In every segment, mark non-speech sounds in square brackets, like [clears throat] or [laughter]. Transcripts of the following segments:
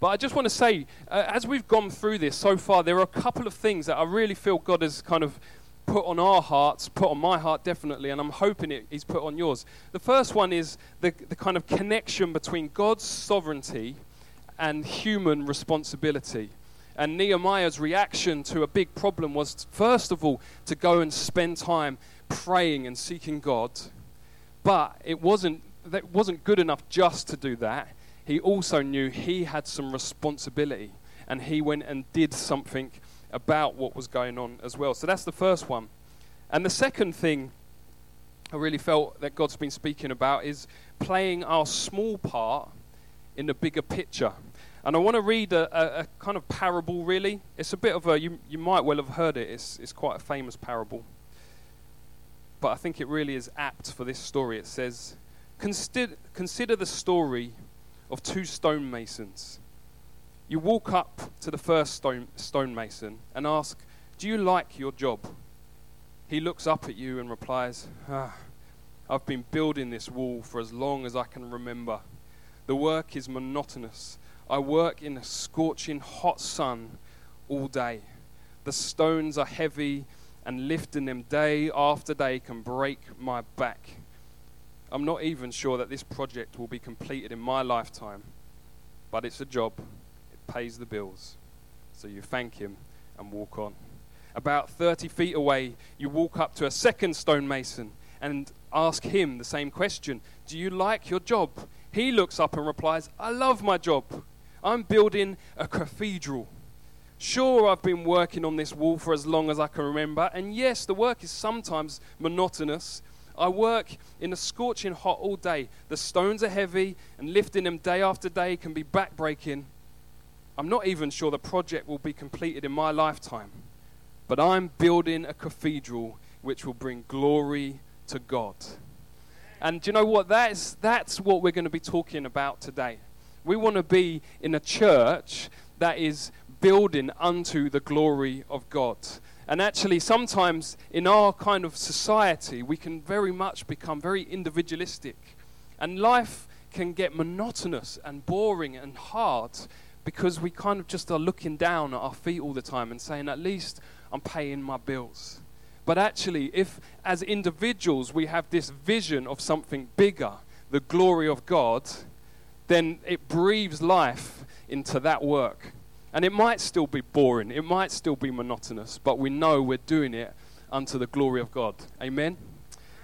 But I just want to say, uh, as we've gone through this so far, there are a couple of things that I really feel God has kind of put on our hearts, put on my heart definitely, and I'm hoping it, He's put on yours. The first one is the, the kind of connection between God's sovereignty and human responsibility. And Nehemiah's reaction to a big problem was, first of all, to go and spend time praying and seeking God. But it wasn't, that wasn't good enough just to do that. He also knew he had some responsibility, and he went and did something about what was going on as well. So that's the first one. And the second thing I really felt that God's been speaking about is playing our small part in the bigger picture. And I want to read a, a, a, kind of parable, really. It's a bit of a, you, you might well have heard it, it's, it's quite a famous parable. But I think it really is apt for this story. It says, Consider, consider the story of two stonemasons. You walk up to the first stone, stonemason and ask, Do you like your job? He looks up at you and replies, ah, I've been building this wall for as long as I can remember. The work is monotonous I work in a scorching hot sun all day. The stones are heavy, and lifting them day after day can break my back. I'm not even sure that this project will be completed in my lifetime, but it's a job. It pays the bills. So you thank him and walk on. About 30 feet away, you walk up to a second stonemason and ask him the same question Do you like your job? He looks up and replies, I love my job. I'm building a cathedral. Sure, I've been working on this wall for as long as I can remember, and yes, the work is sometimes monotonous. I work in the scorching hot all day. The stones are heavy, and lifting them day after day can be backbreaking. I'm not even sure the project will be completed in my lifetime, but I'm building a cathedral which will bring glory to God. And do you know what? That is, that's what we're going to be talking about today. We want to be in a church that is building unto the glory of God. And actually, sometimes in our kind of society, we can very much become very individualistic. And life can get monotonous and boring and hard because we kind of just are looking down at our feet all the time and saying, at least I'm paying my bills. But actually, if as individuals we have this vision of something bigger, the glory of God, then it breathes life into that work. And it might still be boring, it might still be monotonous, but we know we're doing it unto the glory of God. Amen?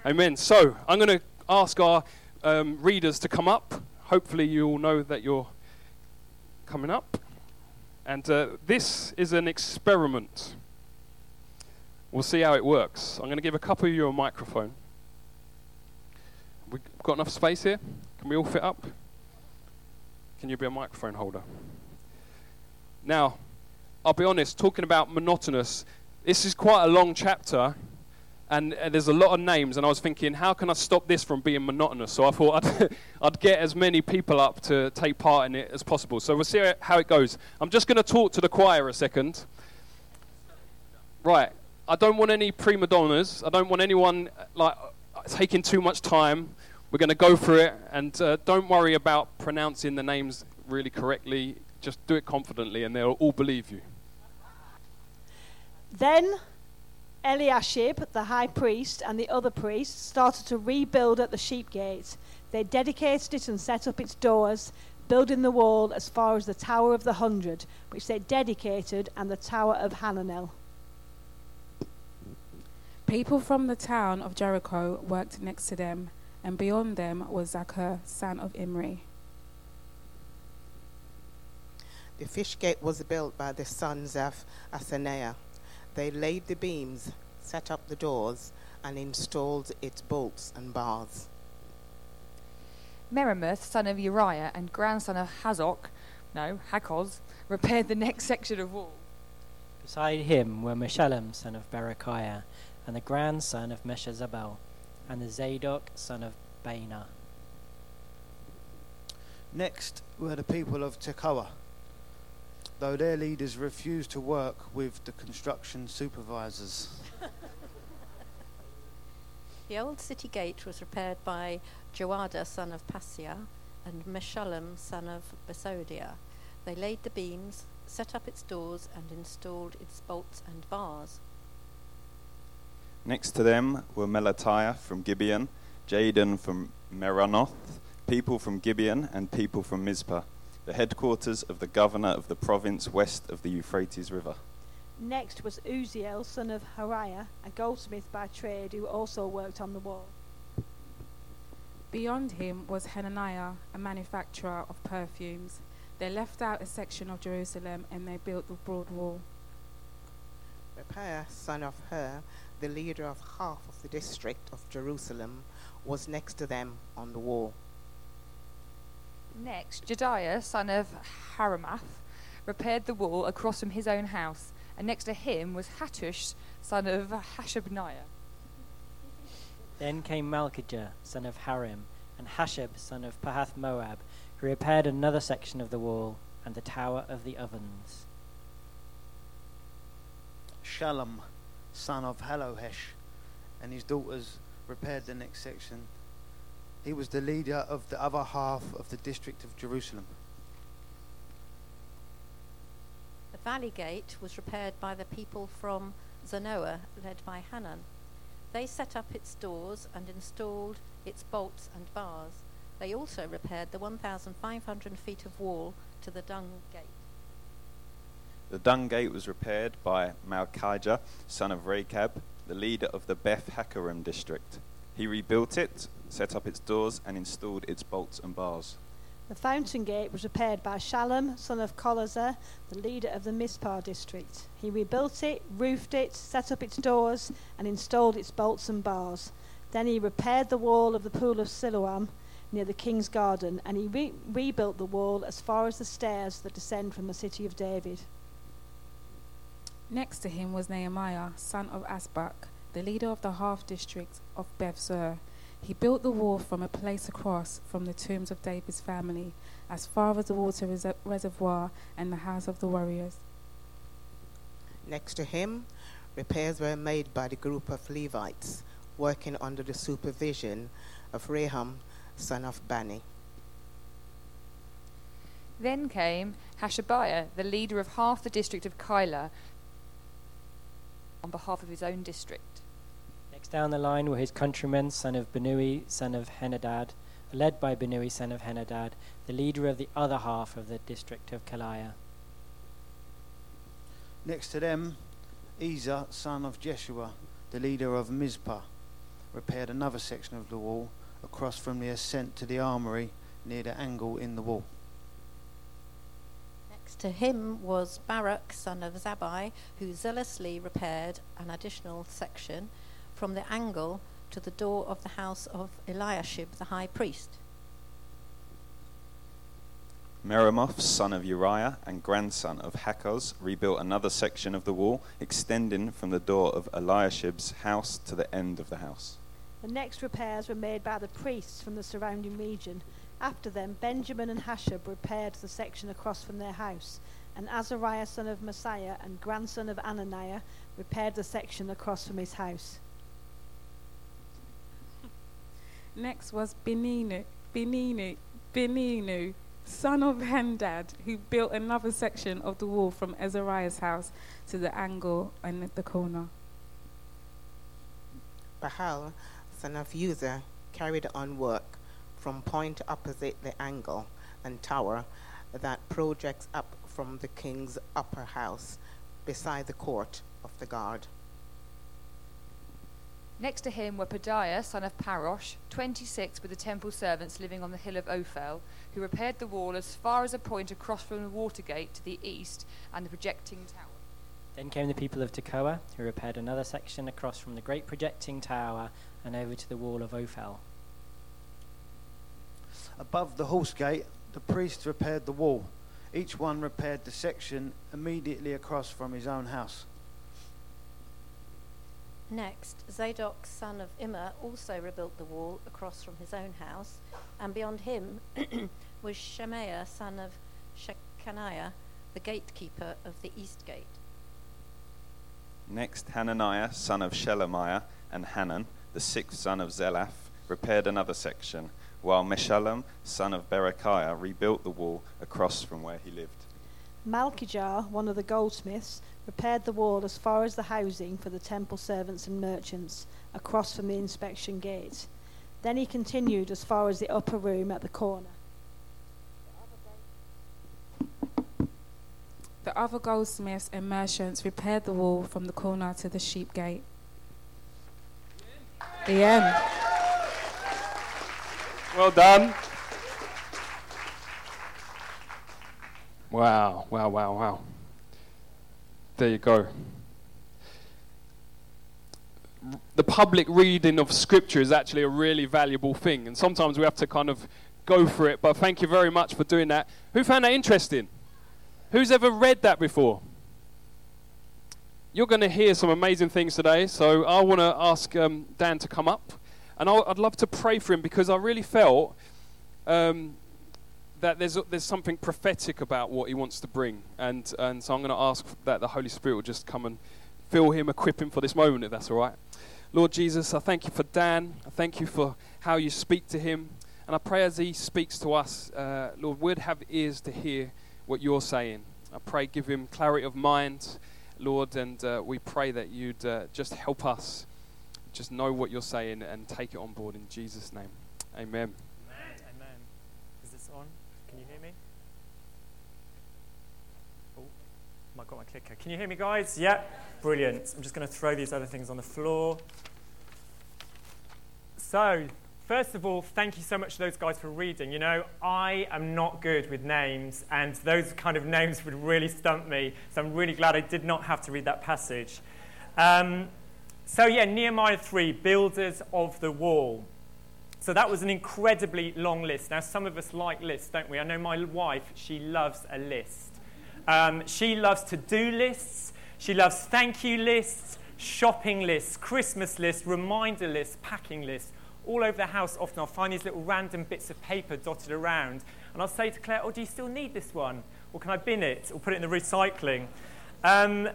Amen. So I'm going to ask our um, readers to come up. Hopefully, you all know that you're coming up. And uh, this is an experiment. We'll see how it works. I'm going to give a couple of you a microphone. We've got enough space here? Can we all fit up? Can you be a microphone holder? Now, I'll be honest, talking about monotonous, this is quite a long chapter, and, and, there's a lot of names, and I was thinking, how can I stop this from being monotonous? So I thought I'd, [laughs] I'd get as many people up to take part in it as possible. So we'll see how it goes. I'm just going to talk to the choir a second. Right, I don't want any prima donnas. I don't want anyone like taking too much time. We're going to go through it, and uh, don't worry about pronouncing the names really correctly. Just do it confidently, and they'll all believe you. Then Eliashib, the high priest, and the other priests started to rebuild at the sheep gate. They dedicated it and set up its doors, building the wall as far as the Tower of the Hundred, which they dedicated, and the Tower of Hananel. People from the town of Jericho worked next to them and beyond them was Zaccur, son of Imri. The fish gate was built by the sons of Athaniah. They laid the beams, set up the doors, and installed its bolts and bars. Meremoth, son of Uriah and grandson of Hazok, no, Hakkoz, repaired the next section of wall. Beside him were Meshullam, son of Berechiah, and the grandson of Meshezabel, and the Zadok son of Baana. Next were the people of Tekoa, though their leaders refused to work with the construction supervisors. the old city gate was repaired by Joada son of Paseah and Meshullam son of Besodeiah. They laid the beams, set up its doors, and installed its bolts and bars. Next to them were Melatiah from Gibeon, Jadon from Meronoth, people from Gibeon, and people from Mizpah, the headquarters of the governor of the province west of the Euphrates River. Next was Uzziel, son of Hariah, a goldsmith by trade who also worked on the wall. Beyond him was Hananiah, a manufacturer of perfumes. They left out a section of Jerusalem and they built the broad wall. Rephaiah, son of Hur, the leader of half of the district of Jerusalem, was next to them on the wall. Next, Jediah, son of Haramath, repaired the wall across from his own house, and next to him was Hattush, son of Hashabniah. Then came Malchijah, son of Harim, and Hashab, son of Pahath Moab, who repaired another section of the wall and the tower of the ovens. Shalom, son of Halohesh, and his daughters repaired the next section. He was the leader of the other half of the district of Jerusalem. The valley gate was repaired by the people from Zanoah, led by Hanan. They set up its doors and installed its bolts and bars. They also repaired the 1,500 feet of wall to the dung gate. The dung gate was repaired by Malchijah, son of Rechab, the leader of the Beth Hakarim district. He rebuilt it, set up its doors, and installed its bolts and bars. The fountain gate was repaired by Shalom, son of Cholazar, the leader of the Mizpah district. He rebuilt it, roofed it, set up its doors, and installed its bolts and bars. Then he repaired the wall of the pool of Siloam near the king's garden, and he re- rebuilt the wall as far as the stairs that descend from the city of David. Next to him was Nehemiah, son of Asbach, the leader of the half district of Bethzur. He built the wall from a place across from the tombs of David's family, as far as the water res- reservoir and the house of the warriors. Next to him, repairs were made by the group of Levites working under the supervision of Raham, son of Bani. Then came Hashabiah, the leader of half the district of Keilah, on behalf of his own district. Next down the line were his countrymen, son of Benui, son of Henadad, led by Benui, son of Henadad, the leader of the other half of the district of Keilah. Next to them, Ezer, son of Jeshua, the leader of Mizpah, repaired another section of the wall across from the ascent to the armory near the angle in the wall. Next to him was Barak, son of Zabai, who zealously repaired an additional section from the angle to the door of the house of Eliashib the high priest. Meremoth, son of Uriah and grandson of Hakkoz, rebuilt another section of the wall, extending from the door of Eliashib's house to the end of the house. The next repairs were made by the priests from the surrounding region. After them, Benjamin and Hashab repaired the section across from their house, and Azariah, son of Maaseiah and grandson of Ananiah, repaired the section across from his house. Next was Beninu, Beninu, Beninu, son of Hendad, who built another section of the wall from Azariah's house to the angle and at the corner. Bahal, son of Uzzah, carried on work from point opposite the angle and tower that projects up from the king's upper house beside the court of the guard. Next to him were Pedaiah, son of Parosh, 26 with the temple servants living on the hill of Ophel, who repaired the wall as far as a point across from the water gate to the east and the projecting tower. Then came the people of Tekoa, who repaired another section across from the great projecting tower and over to the wall of Ophel. Above the horse gate, the priests repaired the wall. Each one repaired the section immediately across from his own house. Next, Zadok, son of Immer, also rebuilt the wall across from his own house, and beyond him [clears throat] was Shemaiah, son of Shechaniah, the gatekeeper of the east gate. Next, Hananiah, son of Shelemiah, and Hanan, the sixth son of Zelaph, repaired another section, while Meshullam, son of Berechiah, rebuilt the wall across from where he lived. Malkijah, one of the goldsmiths, repaired the wall as far as the housing for the temple servants and merchants, across from the inspection gate. Then he continued as far as the upper room at the corner. The other goldsmiths and merchants repaired the wall from the corner to the sheep gate. The end. Well done. Wow, wow, wow, wow. There you go. The public reading of Scripture is actually a really valuable thing, and sometimes we have to kind of go for it, but thank you very much for doing that. Who found that interesting? Who's ever read that before? You're going to hear some amazing things today, so I want to ask um, Dan to come up, and i would love to pray for him because I really felt um, that there's, there's something prophetic about what he wants to bring. And, and so I'm going to ask that the Holy Spirit will just come and fill him, equip him for this moment, if that's all right. Lord Jesus, I thank you for Dan. I thank you for how you speak to him. And I pray as he speaks to us, uh, Lord, we'd have ears to hear what you're saying. I pray, give him clarity of mind, Lord, and uh, we pray that you'd uh, just help us just know what you're saying and take it on board in Jesus' name. Amen. Amen. Is this on? Can you hear me? Oh, I've got my clicker. Can you hear me, guys? Yeah? Brilliant. I'm just going to throw these other things on the floor. So, first of all, thank you so much to those guys for reading. You know, I am not good with names, and those kind of names would really stump me. So, I'm really glad I did not have to read that passage. Um, so, yeah, Nehemiah 3, builders of the wall. So that was an incredibly long list. Now, some of us like lists, don't we? I know my wife, she loves a list. Um, she loves to do lists, she loves thank you lists, shopping lists, Christmas lists, reminder lists, packing lists. All over the house, often I'll find these little random bits of paper dotted around, and I'll say to Claire, Oh, do you still need this one? Or can I bin it? Or put it in the recycling? Um,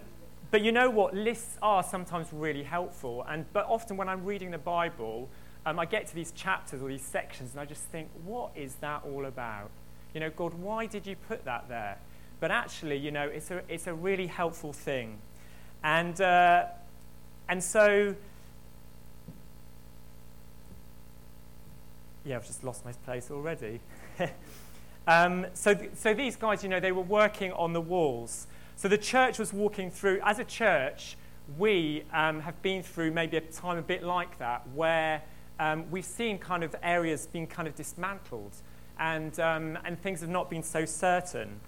but you know what? Lists are sometimes really helpful. And, but often when I'm reading the Bible, um, I get to these chapters or these sections and I just think, what is that all about? You know, God, why did you put that there? But actually, you know, it's a, it's a really helpful thing. And, uh, and so, yeah, I've just lost my place already. [laughs] um, so, th- so these guys, you know, they were working on the walls. So the church was walking through, as a church, we um, have been through maybe a time a bit like that where um, we've seen kind of areas being kind of dismantled and, um, and things have not been so certain.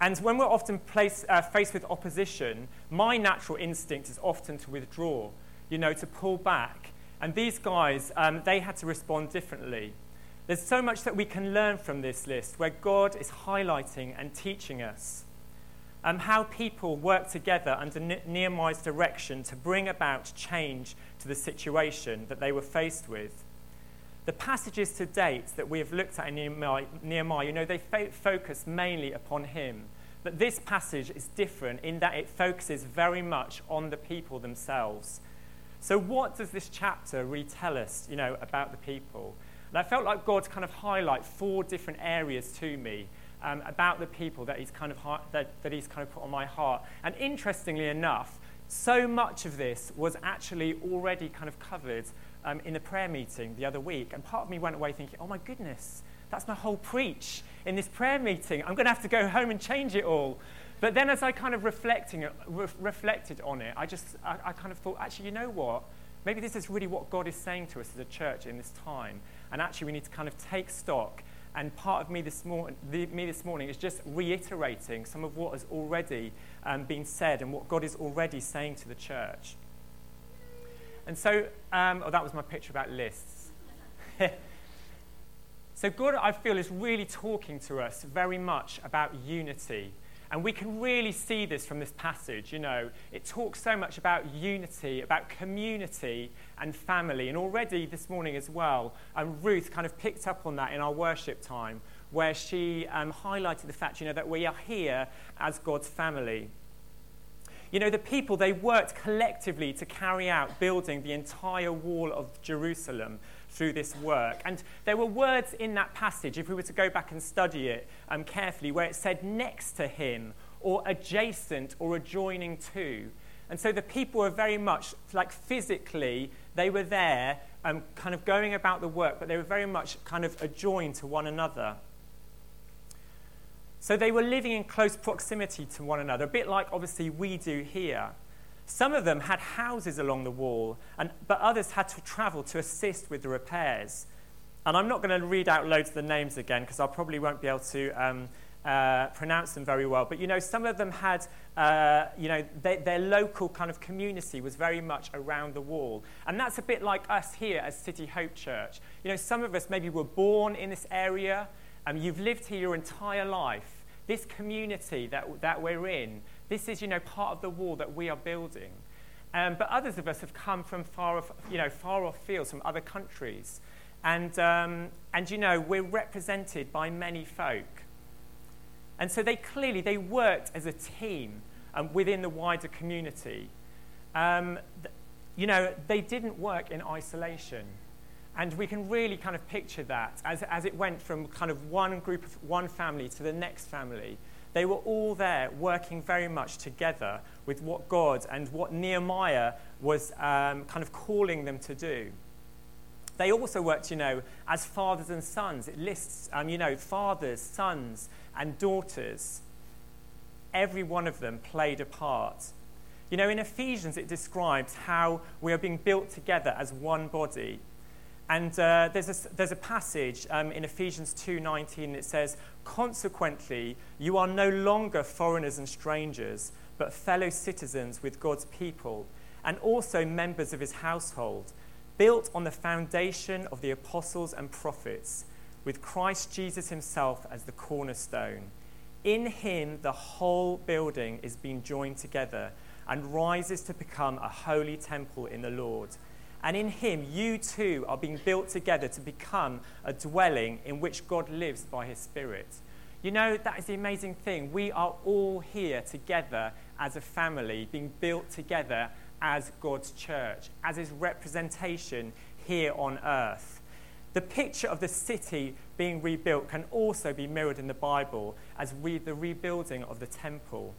And when we're often uh, faced with opposition, my natural instinct is often to withdraw, you know, to pull back. And these guys, um, they had to respond differently. There's so much that we can learn from this list where God is highlighting and teaching us um, how people work together under Nehemiah's direction to bring about change to the situation that they were faced with. The passages to date that we have looked at in Nehemiah, you know, they fo- focus mainly upon him. But this passage is different in that it focuses very much on the people themselves. So, what does this chapter retell us, you know, about the people? And I felt like God kind of highlight four different areas to me um, about the people that he's, kind of that, that he's kind of put on my heart. And interestingly enough, so much of this was actually already kind of covered um, in the prayer meeting the other week. And part of me went away thinking, oh my goodness, that's my whole preach in this prayer meeting. I'm going to have to go home and change it all. But then, as I kind of reflecting, re- reflected on it, I just, I, I kind of thought, actually, you know what? Maybe this is really what God is saying to us as a church in this time. And actually, we need to kind of take stock. And part of me this, mor- the, me this morning is just reiterating some of what has already um, been said and what God is already saying to the church. And so, um, oh, that was my picture about lists. [laughs] So, God, I feel, is really talking to us very much about unity. And we can really see this from this passage. You know, it talks so much about unity, about community and family. And already this morning as well, um, Ruth kind of picked up on that in our worship time, where she um, highlighted the fact, you know, that we are here as God's family. You know, the people, they worked collectively to carry out building the entire wall of Jerusalem through this work. And there were words in that passage, if we were to go back and study it um, carefully, where it said next to him, or adjacent, or adjoining to. And so the people were very much, like physically, they were there, um, kind of going about the work, but they were very much kind of adjoined to one another. So they were living in close proximity to one another, a bit like obviously we do here. Some of them had houses along the wall, and, but others had to travel to assist with the repairs. And I'm not going to read out loads of the names again because I probably won't be able to um, uh, pronounce them very well. But you know, some of them had, uh, you know, they, their local kind of community was very much around the wall. And that's a bit like us here as City Hope Church. You know, some of us maybe were born in this area, and you've lived here your entire life. This community that, that we're in, this is, you know, part of the wall that we are building. Um, but others of us have come from far off, you know, far off fields, from other countries. And, um, and, you know, we're represented by many folk. And so they clearly, they worked as a team um, within the wider community. Um, th- you know, they didn't work in isolation. And we can really kind of picture that as, as it went from kind of one group of one family to the next family. They were all there working very much together with what God and what Nehemiah was um, kind of calling them to do. They also worked, you know, as fathers and sons. It lists, um, you know, fathers, sons, and daughters. Every one of them played a part. You know, in Ephesians, it describes how we are being built together as one body. And uh, there's, a, there's a passage um, in Ephesians 2.19 that says, Consequently, you are no longer foreigners and strangers, but fellow citizens with God's people, and also members of his household, built on the foundation of the apostles and prophets, with Christ Jesus himself as the cornerstone. In him, the whole building is being joined together and rises to become a holy temple in the Lord. And in him, you too are being built together to become a dwelling in which God lives by his Spirit. You know, that is the amazing thing. We are all here together as a family, being built together as God's church, as his representation here on earth. The picture of the city being rebuilt can also be mirrored in the Bible as the rebuilding of the temple.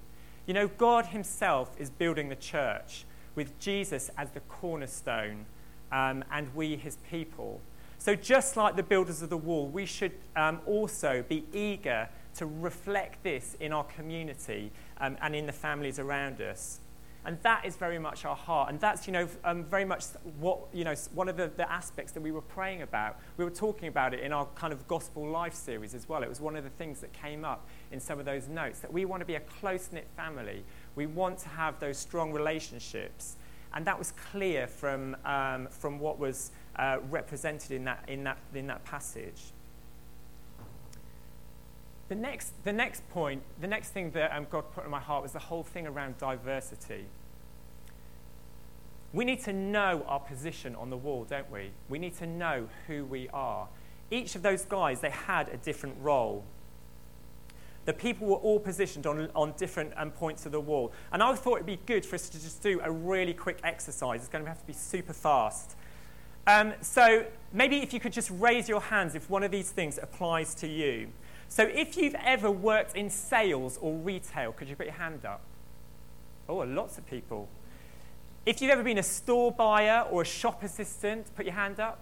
You know, God Himself is building the church with Jesus as the cornerstone um, and we, His people. So, just like the builders of the wall, we should um, also be eager to reflect this in our community um, and in the families around us. And that is very much our heart. And that's, you know, um, very much what, you know, one of the, the aspects that we were praying about. We were talking about it in our kind of Gospel Life series as well. It was one of the things that came up in some of those notes that we want to be a close knit family. We want to have those strong relationships. And that was clear from, um, from what was uh, represented in that, in, that, in that passage. The next, the next point, the next thing that um, God put in my heart was the whole thing around diversity. We need to know our position on the wall, don't we? We need to know who we are. Each of those guys, they had a different role. The people were all positioned on, on different um, points of the wall. And I thought it'd be good for us to just do a really quick exercise. It's going to have to be super fast. Um, so maybe if you could just raise your hands if one of these things applies to you. So if you've ever worked in sales or retail, could you put your hand up? Oh, lots of people. If you've ever been a store buyer or a shop assistant, put your hand up.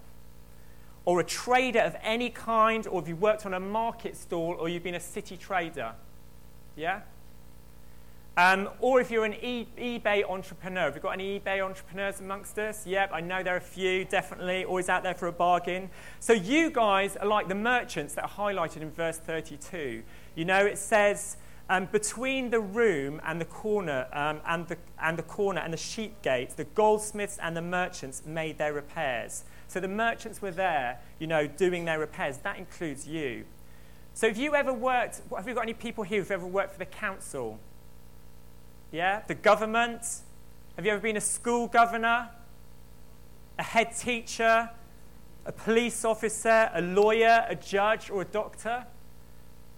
Or a trader of any kind, or if you've worked on a market stall or you've been a city trader. Yeah? Um, or if you're an e- eBay entrepreneur. Have you got any eBay entrepreneurs amongst us? Yep, I know there are a few, definitely. Always out there for a bargain. So you guys are like the merchants that are highlighted in verse 32. You know, it says, um, between the room and the corner um, and, the, and the corner and the sheep gate, the goldsmiths and the merchants made their repairs. So the merchants were there, you know, doing their repairs. That includes you. So have you ever worked, have you got any people here who've ever worked for the council? Yeah? The government. Have you ever been a school governor? A head teacher? A police officer? A lawyer? A judge? Or a doctor?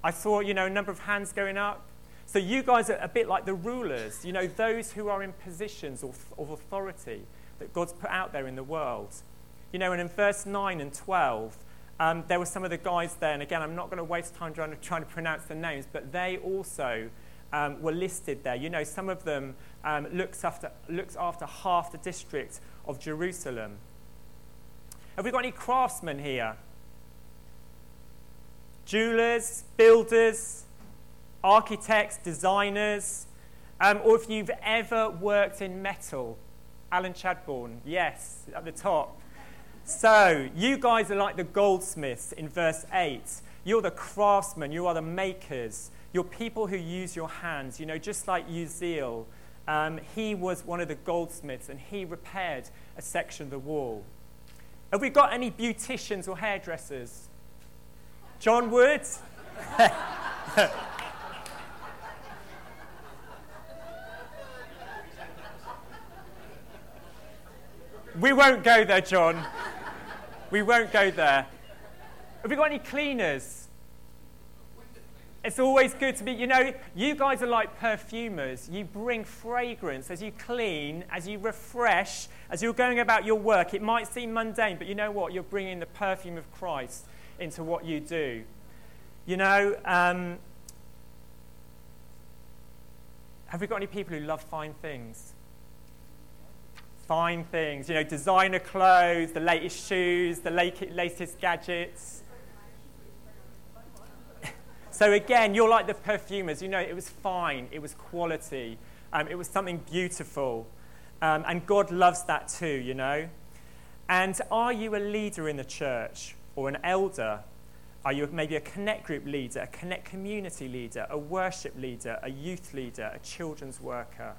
I saw, you know, a number of hands going up. So you guys are a bit like the rulers, you know, those who are in positions of, of authority that God's put out there in the world. You know, and in verse 9 and 12, um, there were some of the guys there, and again, I'm not going to waste time trying to, trying to pronounce the names, but they also um, were listed there. You know, some of them um, looks, after, looks after half the district of Jerusalem. Have we got any craftsmen here? Jewelers, builders, architects, designers, um, or if you've ever worked in metal, Alan Chadbourne, yes, at the top. So, you guys are like the goldsmiths in verse 8. You're the craftsmen, you are the makers, you're people who use your hands. You know, just like Uzziel, um, he was one of the goldsmiths and he repaired a section of the wall. Have we got any beauticians or hairdressers? John Woods? [laughs] we won't go there, John. We won't go there. Have we got any cleaners? It's always good to be, you know, you guys are like perfumers. You bring fragrance as you clean, as you refresh, as you're going about your work. It might seem mundane, but you know what? You're bringing the perfume of Christ into what you do. You know, um, have we got any people who love fine things? Fine things, you know, designer clothes, the latest shoes, the latest gadgets. [laughs] so, again, you're like the perfumers. You know, it was fine, it was quality, um, it was something beautiful. Um, and God loves that too, you know. And are you a leader in the church or an elder? Are you maybe a connect group leader, a connect community leader, a worship leader, a youth leader, a children's worker?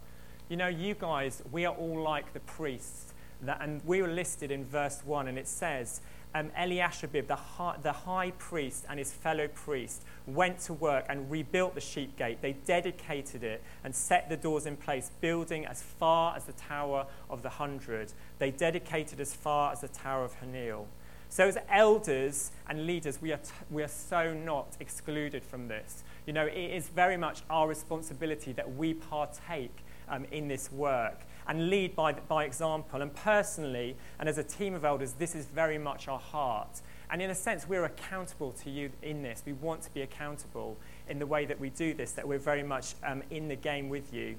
You know, you guys, we are all like the priests. That, and we were listed in verse 1, and it says, um, Eliashib, the high, the high priest, and his fellow priest went to work and rebuilt the sheep gate. They dedicated it and set the doors in place, building as far as the Tower of the Hundred. They dedicated as far as the Tower of Hanil. So, as elders and leaders, we are, t- we are so not excluded from this. You know, it is very much our responsibility that we partake um, in this work and lead by, by example. And personally, and as a team of elders, this is very much our heart. And in a sense, we're accountable to you in this. We want to be accountable in the way that we do this, that we're very much um, in the game with you.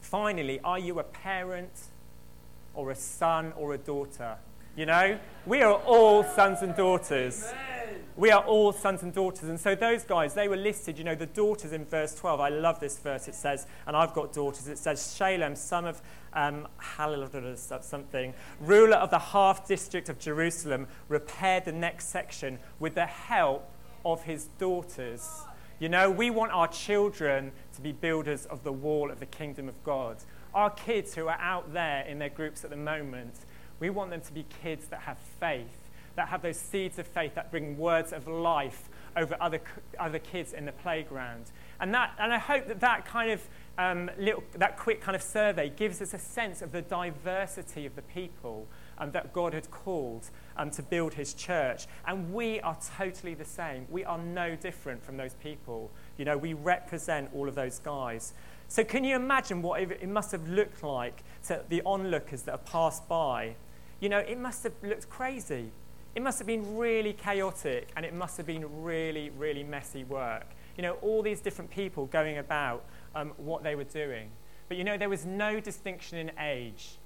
Finally, are you a parent or a son or a daughter? You know, we are all sons and daughters. We are all sons and daughters. And so those guys, they were listed, you know, the daughters in verse 12. I love this verse. It says, and I've got daughters. It says, Shalem, son of um, something, ruler of the half district of Jerusalem, repaired the next section with the help of his daughters. You know, we want our children to be builders of the wall of the kingdom of God. Our kids who are out there in their groups at the moment, we want them to be kids that have faith, that have those seeds of faith that bring words of life over other, other kids in the playground. And, that, and I hope that that kind of um, little, that quick kind of survey gives us a sense of the diversity of the people um, that God had called um, to build his church. And we are totally the same. We are no different from those people. You know, we represent all of those guys. So, can you imagine what it must have looked like to the onlookers that have passed by you know, it must have looked crazy. It must have been really chaotic and it must have been really, really messy work. You know, all these different people going about um, what they were doing. But you know, there was no distinction in age,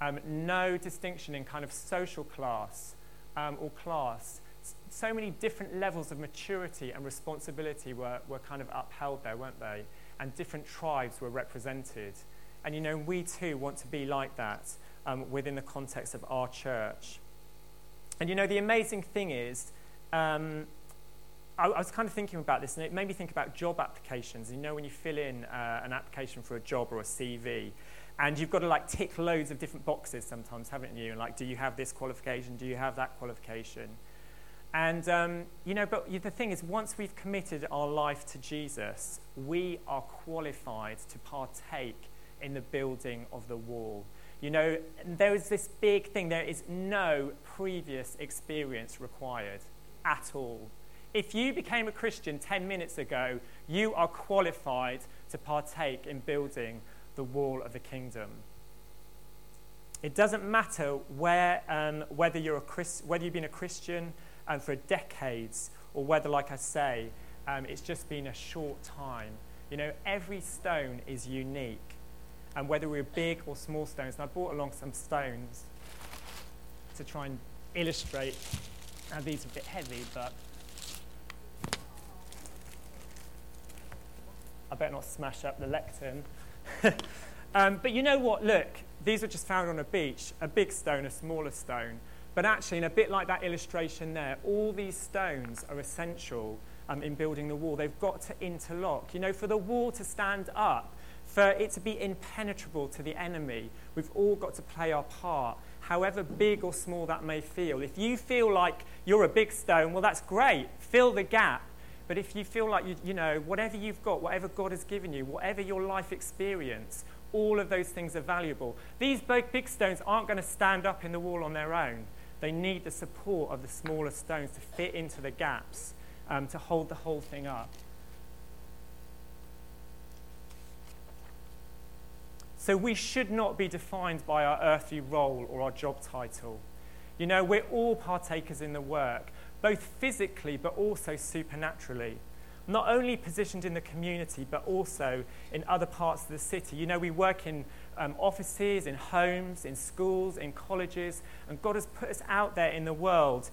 um, no distinction in kind of social class um, or class. So many different levels of maturity and responsibility were, were kind of upheld there, weren't they? And different tribes were represented. And you know, we too want to be like that um, within the context of our church. And you know, the amazing thing is, um, I, I, was kind of thinking about this, and it made me think about job applications. You know, when you fill in uh, an application for a job or a CV, and you've got to like tick loads of different boxes sometimes, haven't you? And like, do you have this qualification? Do you have that qualification? And, um, you know, but the thing is, once we've committed our life to Jesus, we are qualified to partake in the building of the wall. You know, there is this big thing. There is no previous experience required at all. If you became a Christian 10 minutes ago, you are qualified to partake in building the wall of the kingdom. It doesn't matter where, um, whether, you're a Christ, whether you've been a Christian um, for decades or whether, like I say, um, it's just been a short time. You know, every stone is unique. And whether we're big or small stones, and I brought along some stones to try and illustrate. Now, these are a bit heavy, but I better not smash up the lectern. [laughs] um, but you know what? Look, these were just found on a beach a big stone, a smaller stone. But actually, in a bit like that illustration there, all these stones are essential um, in building the wall. They've got to interlock. You know, for the wall to stand up, for it to be impenetrable to the enemy, we've all got to play our part, however big or small that may feel. If you feel like you're a big stone, well, that's great. Fill the gap. But if you feel like, you, you know, whatever you've got, whatever God has given you, whatever your life experience, all of those things are valuable. These big, big stones aren't going to stand up in the wall on their own. They need the support of the smaller stones to fit into the gaps, um, to hold the whole thing up. So we should not be defined by our earthly role or our job title. You know, we're all partakers in the work, both physically but also supernaturally. Not only positioned in the community, but also in other parts of the city. You know, we work in um, offices, in homes, in schools, in colleges, and God has put us out there in the world.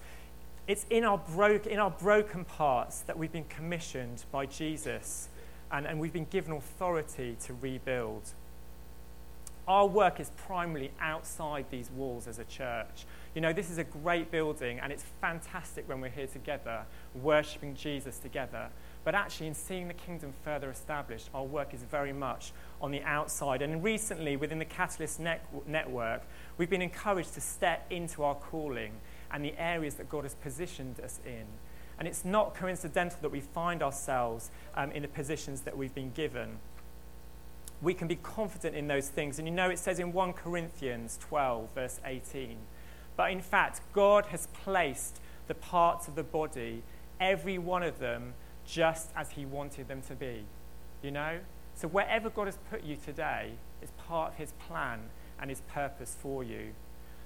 It's in our, bro- in our broken parts that we've been commissioned by Jesus, and, and we've been given authority to rebuild. Our work is primarily outside these walls as a church. You know, this is a great building, and it's fantastic when we're here together, worshipping Jesus together. But actually, in seeing the kingdom further established, our work is very much on the outside. And recently, within the Catalyst net- network, we've been encouraged to step into our calling and the areas that God has positioned us in. And it's not coincidental that we find ourselves um, in the positions that we've been given. We can be confident in those things. And you know, it says in 1 Corinthians 12, verse 18, but in fact, God has placed the parts of the body, every one of them, just as He wanted them to be. You know? So wherever God has put you today is part of His plan and His purpose for you.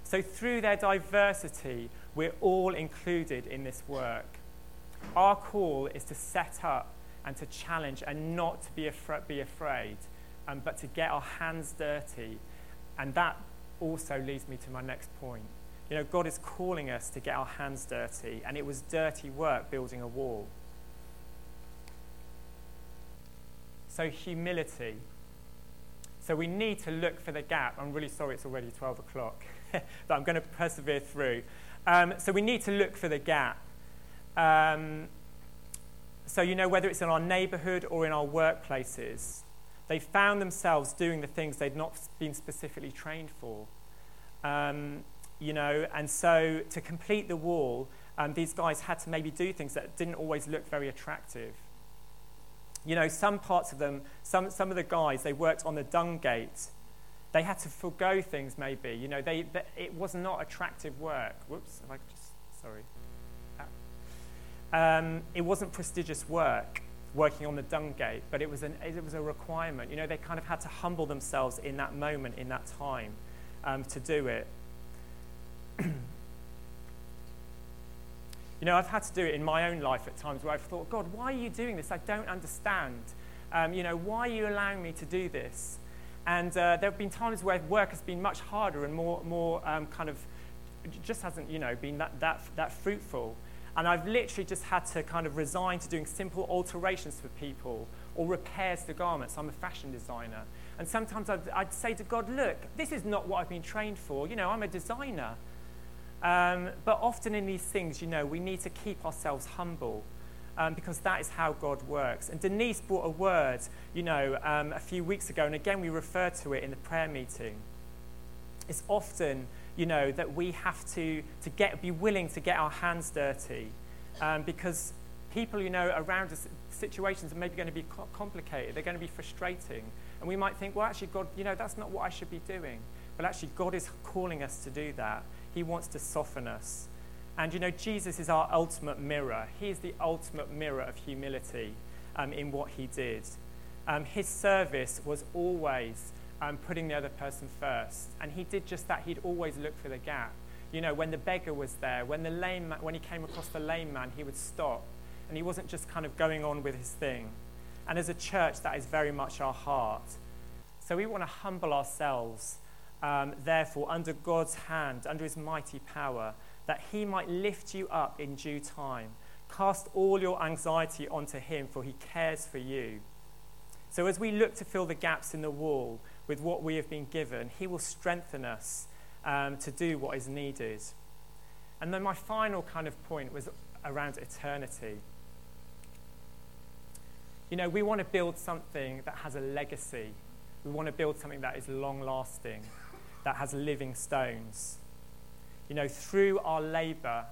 So through their diversity, we're all included in this work. Our call is to set up and to challenge and not to be, afra- be afraid, um, but to get our hands dirty. And that also leads me to my next point. You know, God is calling us to get our hands dirty, and it was dirty work building a wall. So, humility. So, we need to look for the gap. I'm really sorry it's already 12 o'clock, [laughs] but I'm going to persevere through. Um, so, we need to look for the gap. Um, so, you know, whether it's in our neighborhood or in our workplaces, they found themselves doing the things they'd not been specifically trained for. Um, you know, and so to complete the wall, um, these guys had to maybe do things that didn't always look very attractive. You know, some parts of them, some, some of the guys, they worked on the dung gate. They had to forego things maybe. You know, they, they it was not attractive work. Whoops, if I could just, sorry. Um, it wasn't prestigious work working on the dung gate, but it was, an, it was a requirement. You know, they kind of had to humble themselves in that moment, in that time, um, to do it. [clears throat] you know, I've had to do it in my own life at times where I've thought, God, why are you doing this? I don't understand. Um, you know, why are you allowing me to do this? And uh, there have been times where work has been much harder and more, more um, kind of, just hasn't, you know, been that, that, that fruitful. And I've literally just had to kind of resign to doing simple alterations for people or repairs to garments. I'm a fashion designer. And sometimes I'd, I'd say to God, look, this is not what I've been trained for. You know, I'm a designer. Um, but often in these things, you know, we need to keep ourselves humble um, because that is how God works. And Denise brought a word, you know, um, a few weeks ago, and again we refer to it in the prayer meeting. It's often, you know, that we have to, to get, be willing to get our hands dirty um, because people, you know, around us, situations are maybe going to be co- complicated, they're going to be frustrating. And we might think, well, actually, God, you know, that's not what I should be doing. But actually, God is calling us to do that. He wants to soften us. And you know, Jesus is our ultimate mirror. He is the ultimate mirror of humility um, in what he did. Um, his service was always um, putting the other person first. And he did just that. He'd always look for the gap. You know, when the beggar was there, when, the lame man, when he came across the lame man, he would stop. And he wasn't just kind of going on with his thing. And as a church, that is very much our heart. So we want to humble ourselves, um, therefore, under God's hand, under his mighty power, that he might lift you up in due time. Cast all your anxiety onto him, for he cares for you. So as we look to fill the gaps in the wall with what we have been given, he will strengthen us um, to do what is needed. And then my final kind of point was around eternity. You know, we want to build something that has a legacy. We want to build something that is long lasting, that has living stones. You know, through our labor,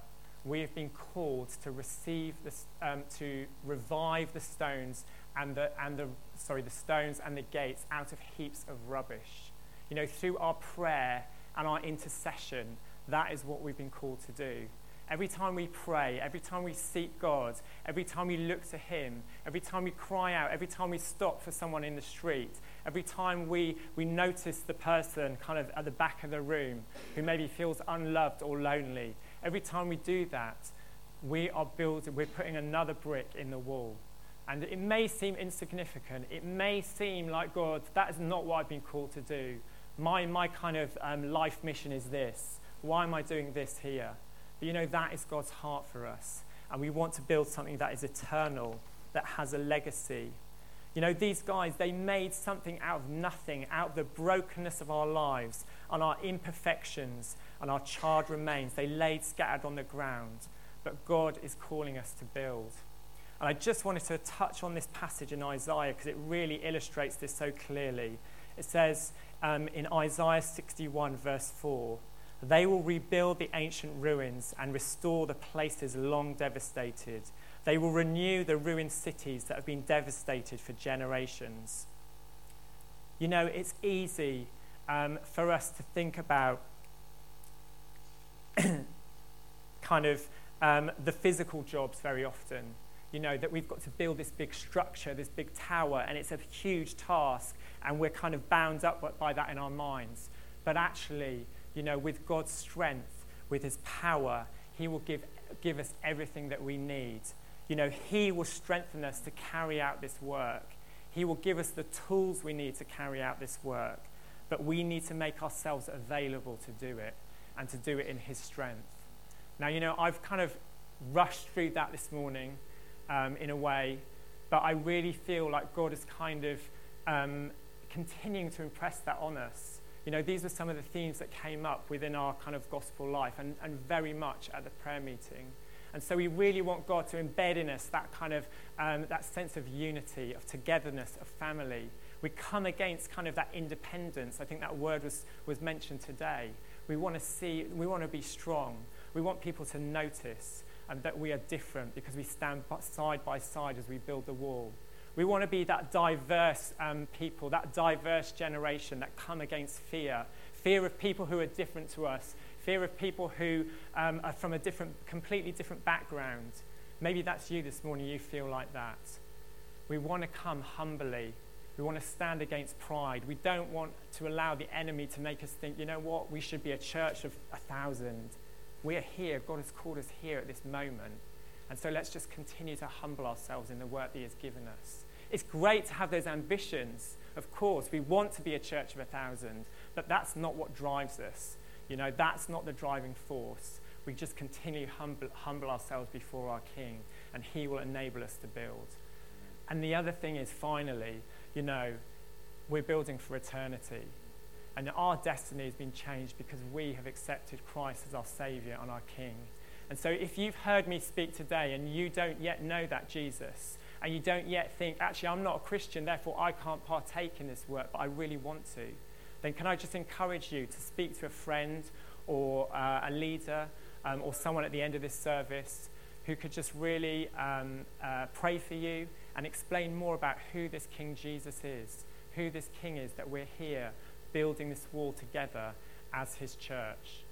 we have been called to receive this, um, to revive the stones and the, and the, sorry, the stones and the gates out of heaps of rubbish. You know, through our prayer and our intercession, that is what we've been called to do. Every time we pray, every time we seek God, every time we look to Him, every time we cry out, every time we stop for someone in the street, every time we, we notice the person kind of at the back of the room who maybe feels unloved or lonely, every time we do that, we are building, we're putting another brick in the wall. And it may seem insignificant. It may seem like, God, that is not what I've been called to do. My, my kind of um, life mission is this. Why am I doing this here? But you know, that is God's heart for us. And we want to build something that is eternal, that has a legacy. You know, these guys, they made something out of nothing, out of the brokenness of our lives and our imperfections and our charred remains. They laid scattered on the ground. But God is calling us to build. And I just wanted to touch on this passage in Isaiah because it really illustrates this so clearly. It says um, in Isaiah 61, verse 4 They will rebuild the ancient ruins and restore the places long devastated. They will renew the ruined cities that have been devastated for generations. You know, it's easy um, for us to think about [clears throat] kind of um, the physical jobs very often you know, that we've got to build this big structure, this big tower, and it's a huge task, and we're kind of bound up by that in our minds. But actually, you know, with God's strength, with His power, He will give, give us everything that we need. You know, He will strengthen us to carry out this work. He will give us the tools we need to carry out this work. But we need to make ourselves available to do it and to do it in His strength. Now, you know, I've kind of rushed through that this morning um, in a way, but I really feel like God is kind of um, continuing to impress that on us. You know, these were some of the themes that came up within our kind of gospel life and, and very much at the prayer meeting. And so we really want God to embed in us that kind of um, that sense of unity, of togetherness, of family. We come against kind of that independence. I think that word was, was mentioned today. We want to see, we want to be strong. We want people to notice and that we are different because we stand side by side as we build the wall. We want to be that diverse um, people, that diverse generation that come against fear fear of people who are different to us, fear of people who um, are from a different, completely different background. Maybe that's you this morning, you feel like that. We want to come humbly. We want to stand against pride. We don't want to allow the enemy to make us think, you know what, we should be a church of a thousand we are here. God has called us here at this moment. And so let's just continue to humble ourselves in the work that He has given us. It's great to have those ambitions. Of course, we want to be a church of a thousand, but that's not what drives us. You know, that's not the driving force. We just continue humble, humble ourselves before our King, and He will enable us to build. And the other thing is, finally, you know, we're building for eternity. And our destiny has been changed because we have accepted Christ as our Savior and our King. And so, if you've heard me speak today and you don't yet know that Jesus, and you don't yet think, actually, I'm not a Christian, therefore I can't partake in this work, but I really want to, then can I just encourage you to speak to a friend or uh, a leader um, or someone at the end of this service who could just really um, uh, pray for you and explain more about who this King Jesus is, who this King is that we're here building this wall together as his church.